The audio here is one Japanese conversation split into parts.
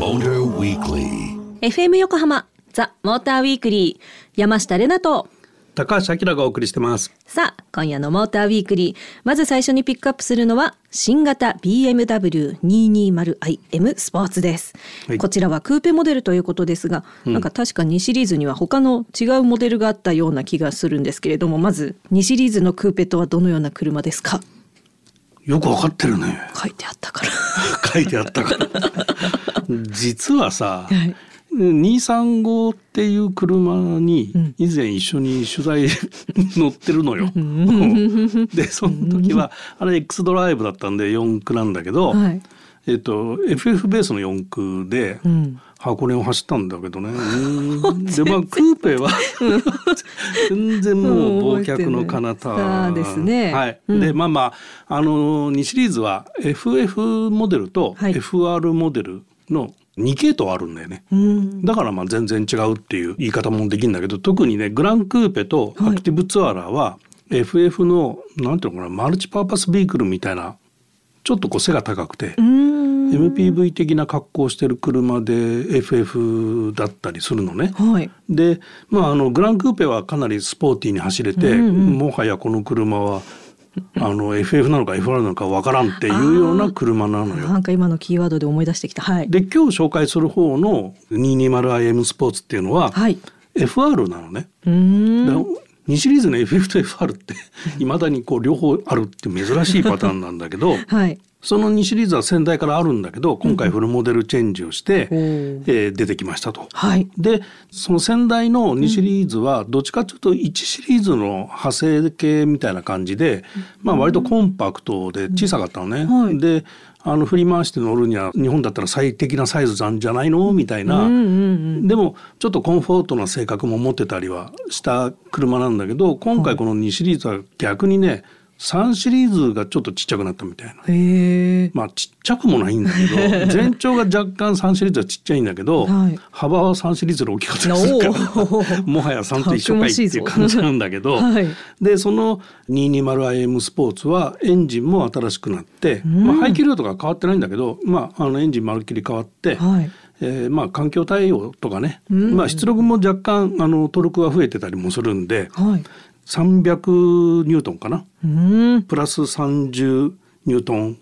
Motor Weekly. FM 横浜ザ・モーターウィークリー山下れなと。高橋明がお送りしてます。さあ今夜のモーターウィークリーまず最初にピックアップするのは新型 BMW220iM スポーツです、はい。こちらはクーペモデルということですが、なんか確か2シリーズには他の違うモデルがあったような気がするんですけれどもまず2シリーズのクーペとはどのような車ですか？よくわかってるね。書いてあったから 書いてあったから。実はさ、はい235っていう車に以前一緒に取材 乗ってるのよ。でその時はあれ X ドライブだったんで4駆なんだけど、はいえっと FF ベースの4駆で箱根を走ったんだけどね。う んでまあクーペは 全然もう忘却の彼方。ですね。はい。うん。でまあまああの2シリーズは FF モデルとはい。FR モデルの2系統あるんだよね。うん。だからまあ全然違うっていう言い方もできるんだけど特にねグランクーペとアクティブツアラーは FF のなんていうのかなマルチパーパスビークルみたいなちょっとこう背が高くて MPV 的な格好をしてる車で FF だったりするのね。はい。で、まあ、あのグランクーペはかなりスポーティーに走れて、うんうんもはやこの車はあの FF なのか FR なのかわからんっていうような車なのよ。なんか今のキーワードで思い出してきた。はい。で今日紹介する方の 220iM スポーツっていうのは、はい。FR なのね。うーんで2シリーズの FF と FR って いまだにこう両方あるって珍しいパターンなんだけどはいその2シリーズは先代からあるんだけど今回フルモデルチェンジをして、おーえー出てきましたと。はい。でその先代の2シリーズはどっちかというと1シリーズの派生系みたいな感じで、まあ、割とコンパクトで小さかったのね。はい。であの振り回して乗るには日本だったら最適なサイズなんじゃないの？みたいな、うんうんうんでもちょっとコンフォートな性格も持ってたりはした車なんだけど今回この2シリーズは逆にね3シリーズがちょっとちっちゃくなったみたいな。まあちっちゃくもないんだけど 全長が若干3シリーズはちっちゃいんだけど、はい。幅は3シリーズの大きかったりするから もはや3と一緒かいっていう感じなんだけど、はい。でその 220iM スポーツはエンジンも新しくなって、まあ、排気量とか変わってないんだけど、まあ、あのエンジンまるっきり変わって、はい。えーまあ、環境対応とかね、うん。まあ、出力も若干あのトルクが増えてたりもするんではい300ニュートンかな？プラス30ニュートン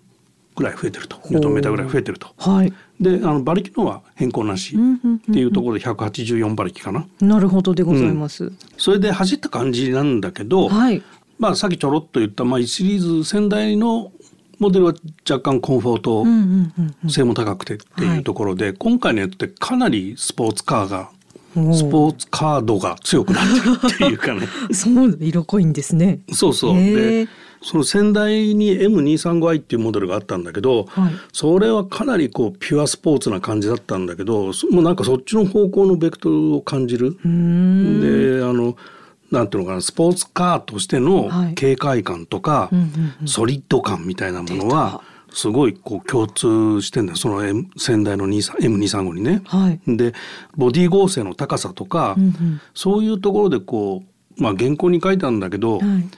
ぐらい増えてると。ニュートンメーターぐらい増えてると。はい。であの馬力のは変更なし。うんうんうん。っていうところで184馬力かな。なるほどでございます、それで走った感じなんだけど、はい。まあさっきちょろっと言った、まあ、1シリーズ先代のモデルは若干コンフォートうんうんうんうん。性も高くてっていうところで、今回のやつってかなりスポーツカーがスポーツカードが強くなってるっていうかね。そう色濃いんですね。そうそう。でその先代に M235i っていうモデルがあったんだけど、はい。それはかなりこうピュアスポーツな感じだったんだけどそもうなんかそっちの方向のベクトルを感じる。であのなんていうのかなスポーツカーとしてのはい。軽快感とか、ソリッド感みたいなものはすごいこう共通してんだよ。その M 先代の 23- M235 にね。はい。でボディ剛性の高さとか、うんうん。そういうところでこうまあ原稿に書いたんだけど、はい。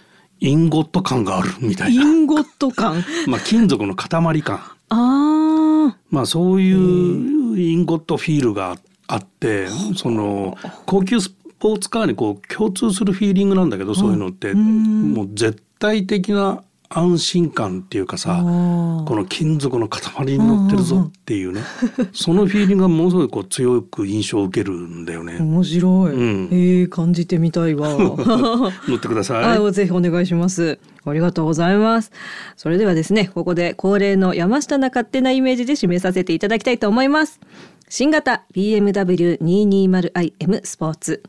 インゴット感があるみたいな、インゴット感。まあ、金属の塊感。あまあそういうインゴットフィールがあってその高級スポーツカーにこう共通するフィーリングなんだけどそういうのって。うん。もう絶対的な安心感っていうかーさこの金属の塊に乗ってるぞっていうねそのフィーリングがものすごいこう強く印象を受けるんだよね。面白い、うんえー感じてみたいわ 乗ってください。はい、ぜひお願いします。ありがとうございます。それではですね、ここで恒例の山下な勝手なイメージで締めさせていただきたいと思います。新型 BMW220iM スポーツ。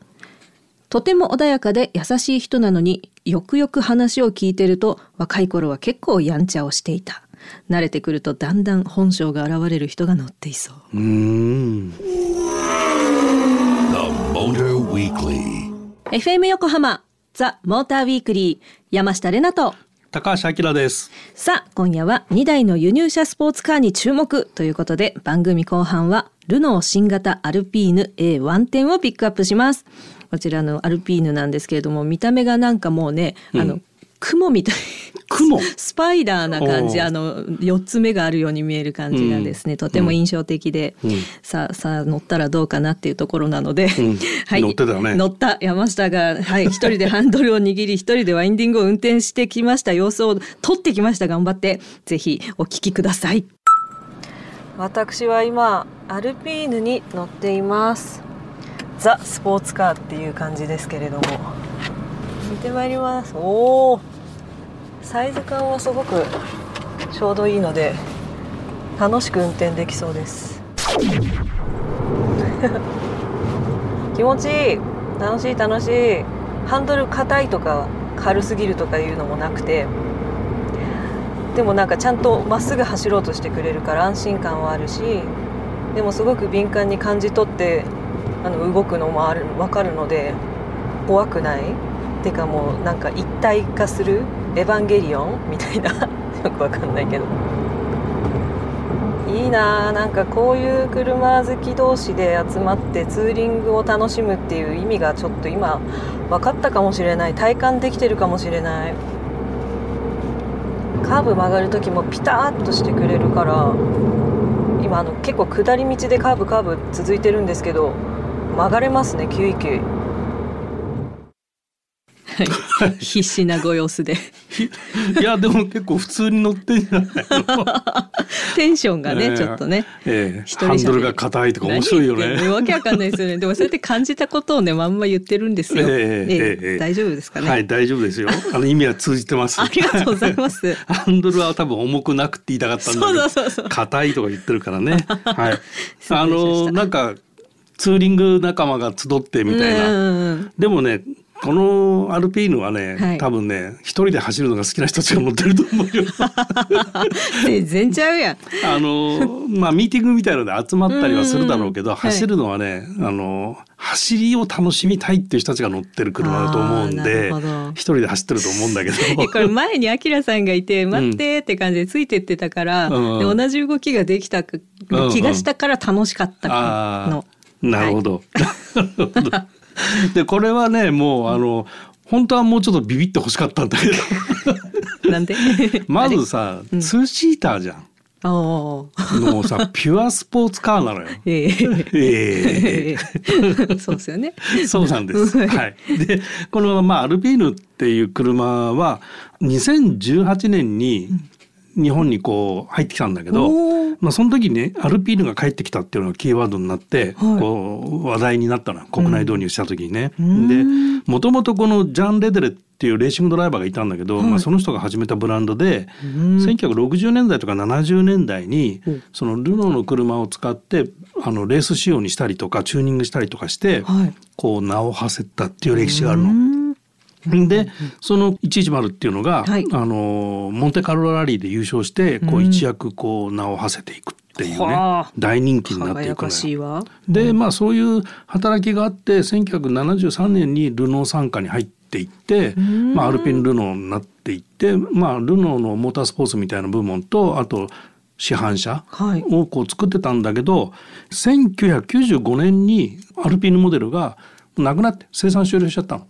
とても穏やかで優しい人なのによくよく話を聞いてると若い頃は結構やんちゃをしていた。慣れてくるとだんだん本性が現れる人が乗っていそう。うーん。The Motor Weekly. FM 横浜ザ・モーターウィークリー山下れなと。高橋明です。さあ今夜は2台の輸入車スポーツカーに注目。ということで番組後半はルノー新型アルピーヌ A110 をピックアップしますこちらのアルピーヌなんですけれども見た目がなんかもうね、あの雲みたい。雲？スパイダーな感じ。あの4つ目があるように見える感じがですね、とても印象的で、うん。さあさあ乗ったらどうかなっていうところなので、うん。乗ってたよね。乗った。山下が、はい、一人でハンドルを握り一人でワインディングを運転してきました様子を撮ってきました。頑張って。ぜひお聞きください。私は今アルピーヌに乗っていますザ・スポーツカーっていう感じですけれども。見てまいります。おおサイズ感はすごくちょうどいいので楽しく運転できそうです。気持ちいい。楽しい楽しい。ハンドル硬いとか軽すぎるとかいうのもなくて。でもなんかちゃんとまっすぐ走ろうとしてくれるから安心感はあるし。でもすごく敏感に感じ取ってあの動くのもある分かるので怖くない？てかもうなんか一体化する？エヴァンゲリオンみたいな？よくわかんないけど。いいなあなんかこういう車好き同士で集まってツーリングを楽しむっていう意味がちょっと今分かったかもしれない。体感できてるかもしれない。カーブ曲がる時もピタッとしてくれるから今あの結構下り道でカーブカーブ続いてるんですけど曲がれますねキュイキュイはい、必死なご様子で。いやでも結構普通に乗ってんじゃないの？テンションがね、ええ。ちょっとね。ええ。一人喋り。ハンドルが硬いとか面白いよね。わけわかんないですよね。でもそうやって感じたことをねまんま言ってるんですよ、ええええええ。大丈夫ですかね、はい大丈夫ですよ。あの意味は通じてます。ありがとうございます。ハンドルは多分重くなくって言いたかったんだけどそうそうそうそう。硬いとか言ってるからね。はい。あのなんかツーリング仲間が集ってみたいな、うん。うんうんでもねこのアルピーヌはね、はい。多分ね一人で走るのが好きな人たちが乗ってると思うよ。全然ちゃうやん。あのまあミーティングみたいので集まったりはするだろうけど、うんうんはい。走るのはねあの走りを楽しみたいっていう人たちが乗ってる車だと思うんで一人で走ってると思うんだけど。えこれ前にアキラさんがいて待ってって感じでついてってたから、うん。で同じ動きができた気がしたから楽しかったあの。ー。なるほど。なるほど。でこれはねもうあの本当はもうちょっとビビってほしかったんだけど。なんで？まずさ、うん。ツーシーターじゃん。もうさピュアスポーツカーなのよ。ええ。ええ。そうですよね。そうなんです。はいはい。で、このまあアルピーヌっていう車は2018年に日本にこう入ってきたんだけど、まあその時にねアルピーヌが帰ってきたっていうのがキーワードになって、はい。こう話題になったの国内導入した時にね。うん。で、もともとこのジャン・レデレっていうレーシングドライバーがいたんだけど、はい。まあその人が始めたブランドで、うん。1960年代とか70年代にう。んそのルノーの車を使ってあのレース仕様にしたりとかチューニングしたりとかして、はい。こう名を馳せたっていう歴史があるの。うんでその110っていうのが、はい。あのモンテカルロラリーで優勝してこううん一躍こう名を馳せていくっていうね、はあ。大人気になっていくの。でまあそういう働きがあって1973年にルノー傘下に入っていって、ん。まあ、アルピンルノーになっていって、まあ、ルノーのモータースポーツみたいな部門とあと市販車はい。をこう作ってたんだけど1995年にアルピーヌモデルがなくなって生産終了しちゃったの。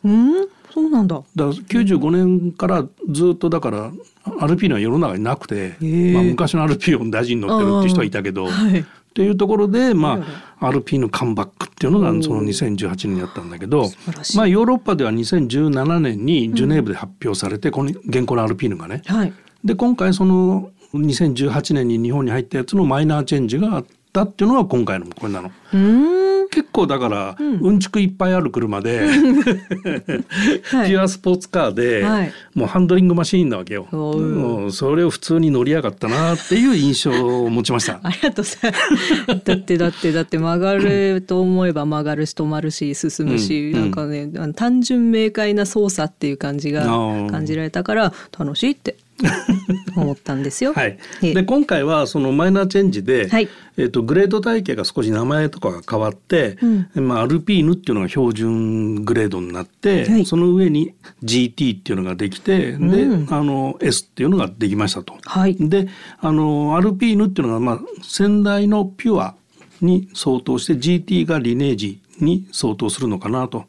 うん、そうなんだ。だから95年からずっとだからアルピーヌは世の中になくて、まあ、昔のアルピーヌを大事に乗ってるっていう人はいたけど、はい。っていうところで、まあ、アルピーヌカムバックっていうのがその2018年にやったんだけどまあ、ヨーロッパでは2017年にジュネーブで発表されて、この現行のアルピーヌがねはい。で今回その2018年に日本に入ったやつのマイナーチェンジがあったっていうのが今回のこれなの。うん。結構だから、うん。うんちくいっぱいある車で、はい。ピュアスポーツカーで、はい。もうハンドリングマシーンなわけよ。おうもうそれを普通に乗りやがったなっていう印象を持ちました。ありがとうご。だってだってだって曲がると思えば曲がるし止まるし進むし、うんなんかね単純明快な操作っていう感じが感じられたから楽しいって 思ったんですよ。はい、ええ。で今回はそのマイナーチェンジで、はい。えっとグレード体系が少し名前とかが変わって、まあ、アルピーヌっていうのが標準グレードになって、はいその上に GT っていうのができて、うん。であの S っていうのができましたと。はい。であのアルピーヌっていうのが、まあ、先代のピュアに相当して GT がリネージに相当するのかなと。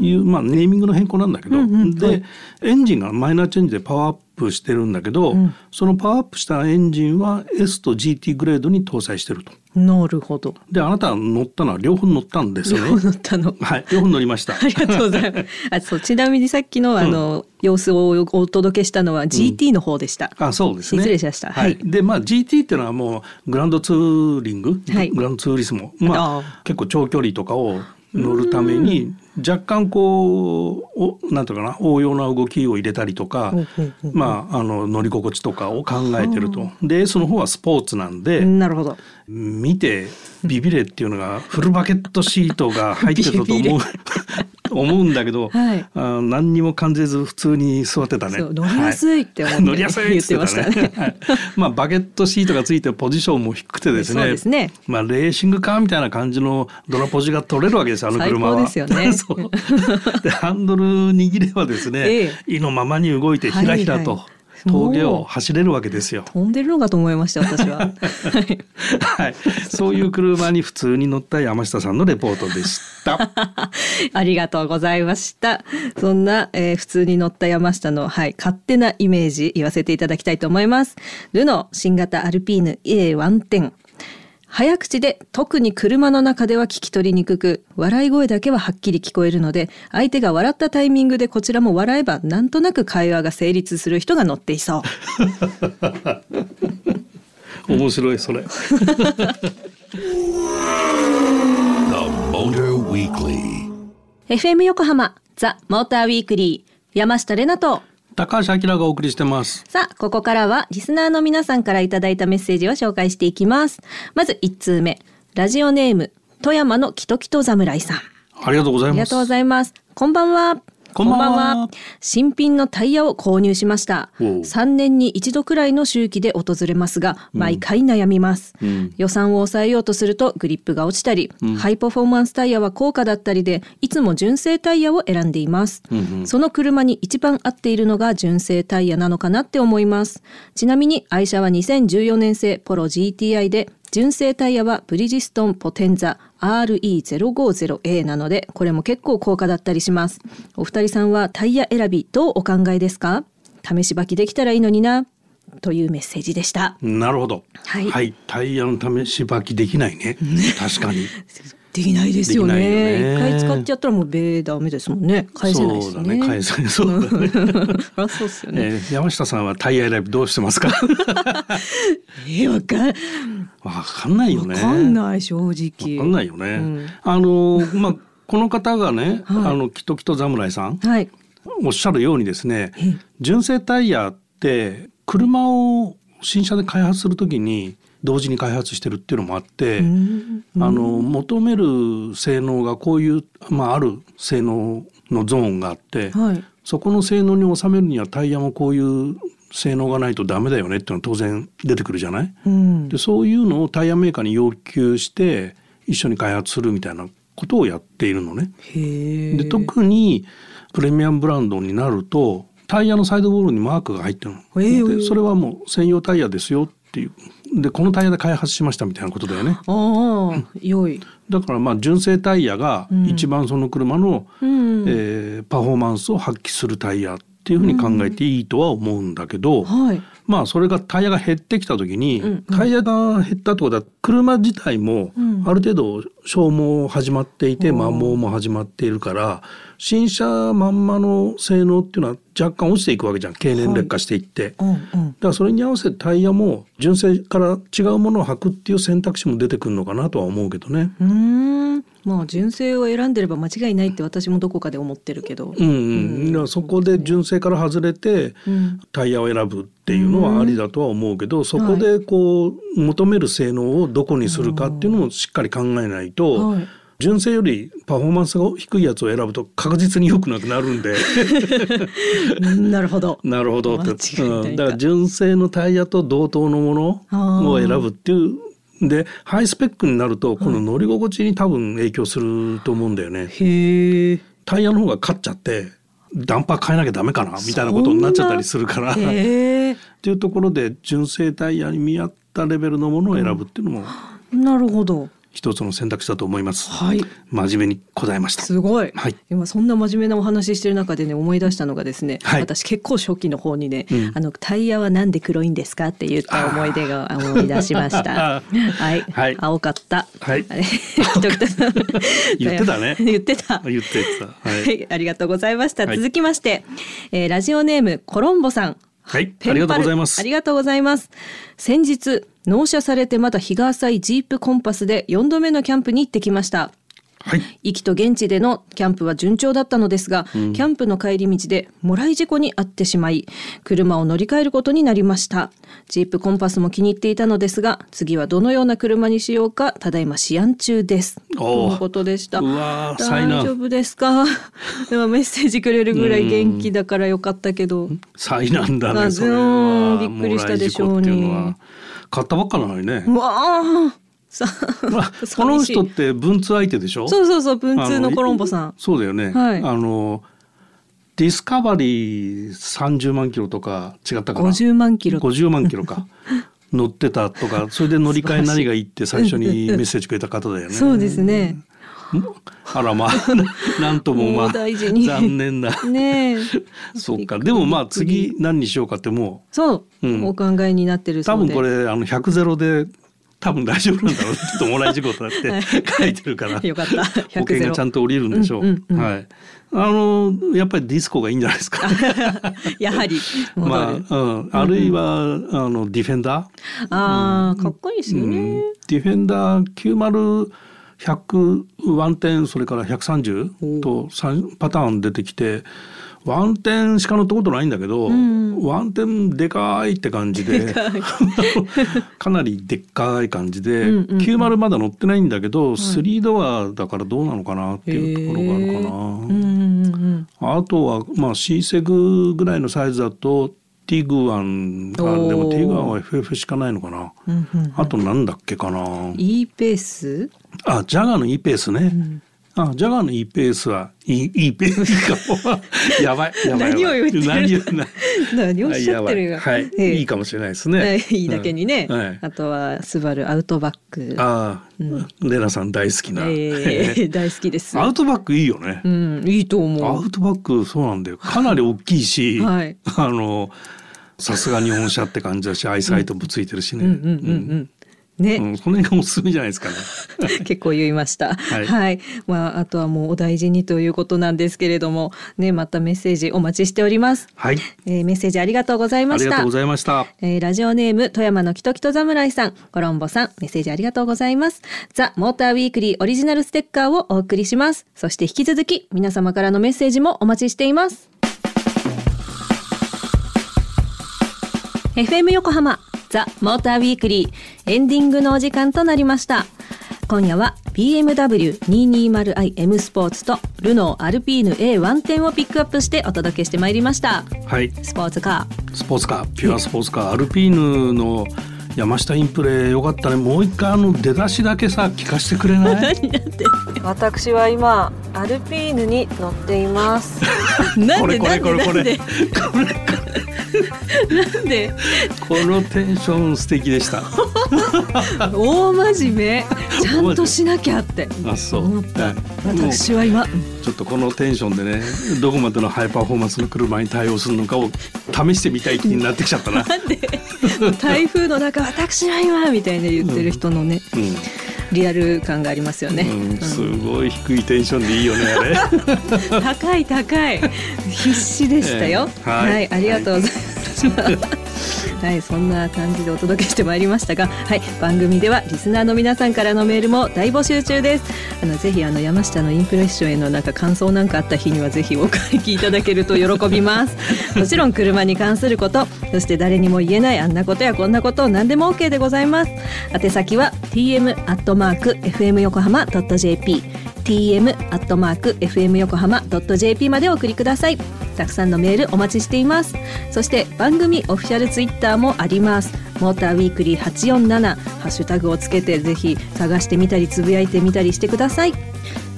いう、まあ、ネーミングの変更なんだけど、うんうん。で、はい。エンジンがマイナーチェンジでパワーアップしてるんだけど、そのパワーアップしたエンジンは S と GT グレードに搭載してると。なるほど。であなたが乗ったのは両方乗ったんですよ両方乗ね。ったの。はい、両方乗りました。ありがとうございます。あ、そう、ちなみにさっきの、あの、様子をお届けしたのは GT の方でした。あそうですね。失礼しましたははいい。でまあ GT っていうのはもうグランドツーリング、はいグランドツーリスモ、まああ結構長距離とかを乗るために若干こうおなんていうかな応用な動きを入れたりとか、まああの乗り心地とかを考えてると。でその方はスポーツなんで。なるほど。見てビビれっていうのがフルバケットシートが入ってたと思う 思うんだけど、はい。あ何にも感じず普通に座ってたね。乗りやすいって思って乗りやすい言ってましたね。はい。まあバケットシートがついてポジションも低くてですね。すね。まあレーシングカーみたいな感じのドラポジが取れるわけですよあの車は。最高ですよね。でハンドル握ればですね、え意のままに動いてひらひらと。はいはい峠を走れるわけですよ。飛んでるのかと思いました私は。は いはい、そういう車に普通に乗った山下さんのレポートでした。ありがとうございました。そんな、えー普通に乗った山下の、はい、勝手なイメージ言わせていただきたいと思います。ルノー新型アルピーヌ A110。早口で特に車の中では聞き取りにくく笑い声だけははっきり聞こえるので相手が笑ったタイミングでこちらも笑えばなんとなく会話が成立する人が乗っていそう。面白いそれ。The Motor Weekly. FM 横浜ザ・モーターウィークリー山下れなと高橋明がお送りしてます。さあ、ここからはリスナーの皆さんからいただいたメッセージを紹介していきます。まず1通目、ラジオネーム、富山のキトキト侍さん。ありがとうございます。ありがとうございます。こんばんは。こんばんは新品のタイヤを購入しました。おう3年に一度くらいの周期で訪れますが、毎回悩みます。うん予算を抑えようとするとグリップが落ちたり、ハイパフォーマンスタイヤは高価だったりで、いつも純正タイヤを選んでいます。うんうんその車に一番合っているのが純正タイヤなのかなって思います。ちなみに愛車は2014年製ポロ GTI で、純正タイヤはブリヂストンポテンザ RE050A なので、これも結構高価だったりします。お二人さんはタイヤ選びどうお考えですか？試し履きできたらいいのにな。というメッセージでした。なるほど。はいタイヤの試し履きできないね。確かに。できないですよね。できないよね一回使っちゃったらもうベーダメですもんね。返せないですそうね。だね。返せ。そうだね。そりゃそうですよね。えー山下さんはタイヤ選びどうしてますか？えー、わかん、わかんないよね。わかんない正直。わかんないよね。うんあのまあこの方がね、はいあのキトキト侍さんはい。おっしゃるようにですねええ、純正タイヤって車を新車で開発するときに同時に開発してるっていうのもあって、うんあの求める性能がこういう、まあ、ある性能のゾーンがあって、はい。そこの性能に収めるにはタイヤもこういう性能がないとダメだよねっていうのは当然出てくるじゃない？うんでそういうのをタイヤメーカーに要求して一緒に開発するみたいなことをやっているのね。で特にプレミアムブランドになるとタイヤのサイドボールにマークが入ってるの。でそれはもう専用タイヤですよっていうでこのタイヤで開発しましたみたいなことだよね。良い。だからまあ純正タイヤが一番その車の、うん。えーパフォーマンスを発揮するタイヤっていうふうに考えていいとは思うんだけど、はい。まあそれがタイヤが減ってきた時に、うんうん。タイヤが減ったってことは車自体もうん。ある程度消耗始まっていて、摩耗も始まっているから新車まんまの性能っていうのは若干落ちていくわけじゃん経年劣化していって。うんうん。だからそれに合わせてタイヤも純正から違うものを履くっていう選択肢も出てくるのかなとは思うけどね。うーん。まあ純正を選んでれば間違いないって私もどこかで思ってるけど。うんうん、だからそこで純正から外れてうんタイヤを選ぶっていうのはありだとは思うけど、そこでこう求める性能をどこにするかっていうのもしっかり考えないと、はい。純正よりパフォーマンスが低いやつを選ぶと確実に良くなくなるんで。う んなるほど。なるほど。って、うん。だから純正のタイヤと同等のものを選ぶっていう。でハイスペックになるとこの乗り心地に多分影響すると思うんだよね。へえ。タイヤの方が勝っちゃってダンパー変えなきゃダメかなみたいなことになっちゃったりするから。っていうところで純正タイヤに見合ったレベルのものを選ぶっていうのも。なるほど。一つの選択肢だと思います。はい真面目に答えました。すごい、はい今そんな真面目なお話ししてる中でね思い出したのがですね、はい私結構初期の方にね、うんあのタイヤはなんで黒いんですかって言った思い出が思い出しました。あ はい、はい青かった。はい 言ってたね 言ってた。言ってた。は。はいい、ありがとうございました。はい続きまして、えーラジオネームコロンボさん。はい。ありがとうございますあ。りがとうございます。先日納車されてまだ日が浅いジープコンパスで4度目のキャンプに行ってきました。はい。行きと現地でのキャンプは順調だったのですが、キャンプの帰り道でもらい事故に遭ってしまい車を乗り換えることになりました。ジープコンパスも気に入っていたのですが次はどのような車にしようかただいま試案中です。とのことでした。大丈夫ですか？でもメッセージくれるぐらい元気だからよかったけど。災難だあね。びっくりしたでしょうに。買ったばっかなのにね。うわあさまあこの人って文通相手でしょ？そうそうそう文通のコロンボさん。そうだよね。はい。あのディスカバリー30万キロとか違ったかな？50万キロ。50万キロか。乗ってたとかそれで乗り換え何がいいって最初にメッセージくれた方だよね。そうですね。あらまあ なんともまあ残念な。ねえ。そうか。でもまあ次何にしようかってもそう、うん。お考えになってるう多そうで。分これあの100ゼロで多分大丈夫なんだろうねちょっともらい事故だって 書いてるから。よかった。保険がちゃんと降りるんでしょう。うんうんうん。はい。あのやっぱりディスコがいいんじゃないですか。やはり。まあ、うん、あるいは、あのディフェンダあーかっこいいですね、うん。ディフェンダー90 100ワンテンそれから130と3パターン出てきてワンテンしか乗ったことないんだけど、ワンテンでかいって感じで かなりでっかい感じで、うんうんうん。90まだ乗ってないんだけど、3ドアだからどうなのかなっていうところがあるかな。うんうんうんあとはまあ C セグぐらいのサイズだとティグワンがでもティグワンは FF しかないのかな。うんうんあとなんだっけかな。E ペース？あジャガーの E ペースね。あジャガーの E ペースはいいいいペースかも。やばい。何を言ってる？何をな何をおっしゃってるがはい、ええ。いいかもしれないですはね。いいいだけにね、うんはい。あとはスバルアウトバック。ああ、レナさん大好きな。えー 大好きです。アウトバックいいよね。うんいいと思う。アウトバックそうなんだよ。かなり大きいし、はい。あのさすが日本車って感じだしアイサイトもついてるしね、うんうんうん。うんね、うんその辺がおすすめじゃないですかね。結構言いました。はいまああとはもうお大事にということなんですけれども、ねまたメッセージお待ちしております。はい、えーメッセージありがとうございましたありがとうご。ざいました。えーラジオネーム富山のキトキト侍さん、コロンボさん、メッセージありがとうございます。ザ・モーターウィークリーオリジナルステッカーをお送りします。そして引き続き皆様からのメッセージもお待ちしています。FM 横浜ザ・モーターウィークリーエンディングのお時間となりました。今夜は BMW220iM スポーツとルノーアルピーヌ A110 をピックアップしてお届けしてまいりました。はい、スポーツカスポーツカー、ピュアスポーツカー、アルピーヌの山下インプレよかったね。もう一回あの出だしだけさ聞かせてくれない？ー私は今アルピーヌに乗っています。なんこれこでなんでれ。これこれこれなんで？このテンション素敵でした。大真面目。ちゃんとしなきゃって。あそう。思った。はい私は今。ちょっとこのテンションでねどこまでのハイパフォーマンスの車に対応するのかを試してみたい気になってきちゃったな。なんで？台風の中私は今みたいな言ってる人のね、うんリアル感がありますよね、うん、すごい低いテンションでいいよね。高い高い。必死でしたよ、ええ。はい。ありがとうございます、はい、そんな感じでお届けしてまいりましたが、はい、番組ではリスナーの皆さんからのメールも大募集中です。あのぜひあの山下のインプレッションへのなんか感想なんかあった日にはぜひお書きいただけると喜びます。もちろん車に関すること、そして誰にも言えないあんなことやこんなこと何でも OK でございます。宛先は tm アットマーク fm 横浜ドット jp tm アットマーク fm 横浜ドット jp までお送りください。たくさんのメールお待ちしています。そして番組オフィシャルツイッターもあります。モーターウィークリー847ハッシュタグをつけてぜひ探してみたりつぶやいてみたりしてください。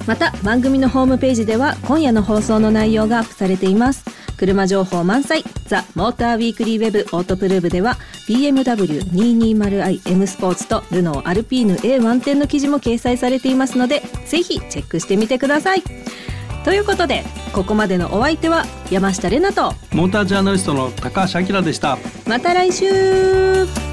また番組のホームページでは今夜の放送の内容がアップされています。車情報満載。ザ・モーターウィークリーウェブオートプルーブでは BMW220i M スポーツとルノーアルピーヌ A1 点の記事も掲載されていますのでぜひチェックしてみてください。ということでここまでのお相手は山下れなとモータージャーナリストの高橋明でした。また来週